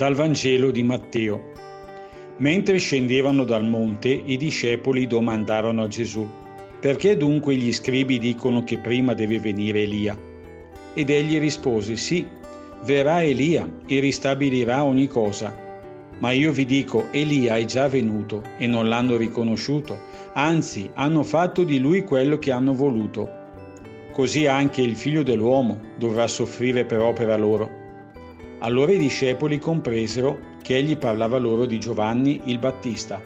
Dal Vangelo di Matteo. Mentre scendevano dal monte, i discepoli domandarono a Gesù, perché dunque gli scribi dicono che prima deve venire Elia? Ed egli rispose, sì, verrà Elia e ristabilirà ogni cosa. Ma io vi dico, Elia è già venuto e non l'hanno riconosciuto, anzi hanno fatto di lui quello che hanno voluto. Così anche il figlio dell'uomo dovrà soffrire per opera loro. Allora i discepoli compresero che egli parlava loro di Giovanni il Battista.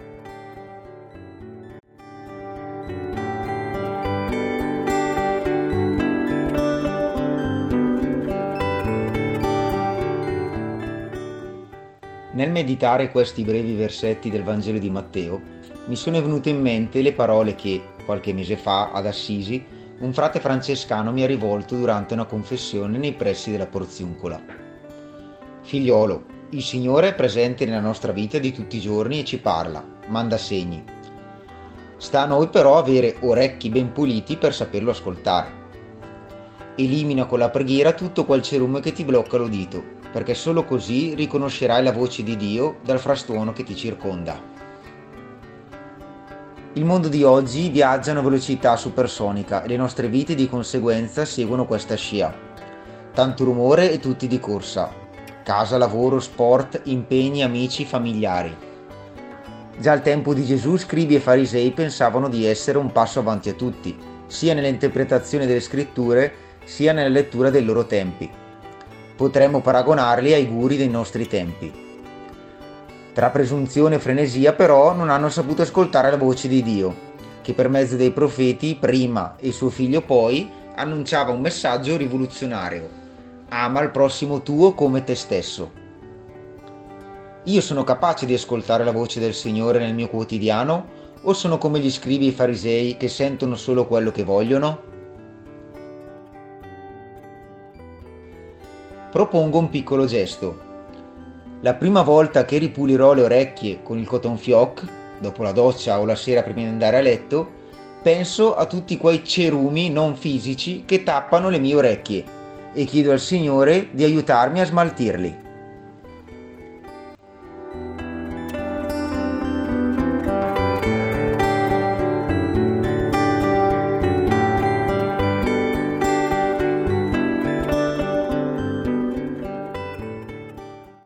Nel meditare questi brevi versetti del Vangelo di Matteo, mi sono venute in mente le parole che, qualche mese fa, ad Assisi, un frate francescano mi ha rivolto durante una confessione nei pressi della Porziuncola. Figliolo, il Signore è presente nella nostra vita di tutti i giorni e ci parla, manda segni. Sta a noi però avere orecchi ben puliti per saperlo ascoltare. Elimina con la preghiera tutto quel cerume che ti blocca l'udito, perché solo così riconoscerai la voce di Dio dal frastuono che ti circonda. Il mondo di oggi viaggia a una velocità supersonica e le nostre vite di conseguenza seguono questa scia. Tanto rumore e tutti di corsa, casa, lavoro, sport, impegni, amici, familiari. Già al tempo di Gesù scribi e farisei pensavano di essere un passo avanti a tutti, sia nell'interpretazione delle scritture sia nella lettura dei loro tempi. Potremmo paragonarli ai guri dei nostri tempi. Tra presunzione e frenesia però non hanno saputo ascoltare la voce di Dio, che per mezzo dei profeti prima e suo figlio poi annunciava un messaggio rivoluzionario ama il prossimo tuo come te stesso. Io sono capace di ascoltare la voce del Signore nel mio quotidiano o sono come gli scrivi e i farisei che sentono solo quello che vogliono? Propongo un piccolo gesto. La prima volta che ripulirò le orecchie con il cotton fioc, dopo la doccia o la sera prima di andare a letto, penso a tutti quei cerumi non fisici che tappano le mie orecchie e chiedo al Signore di aiutarmi a smaltirli.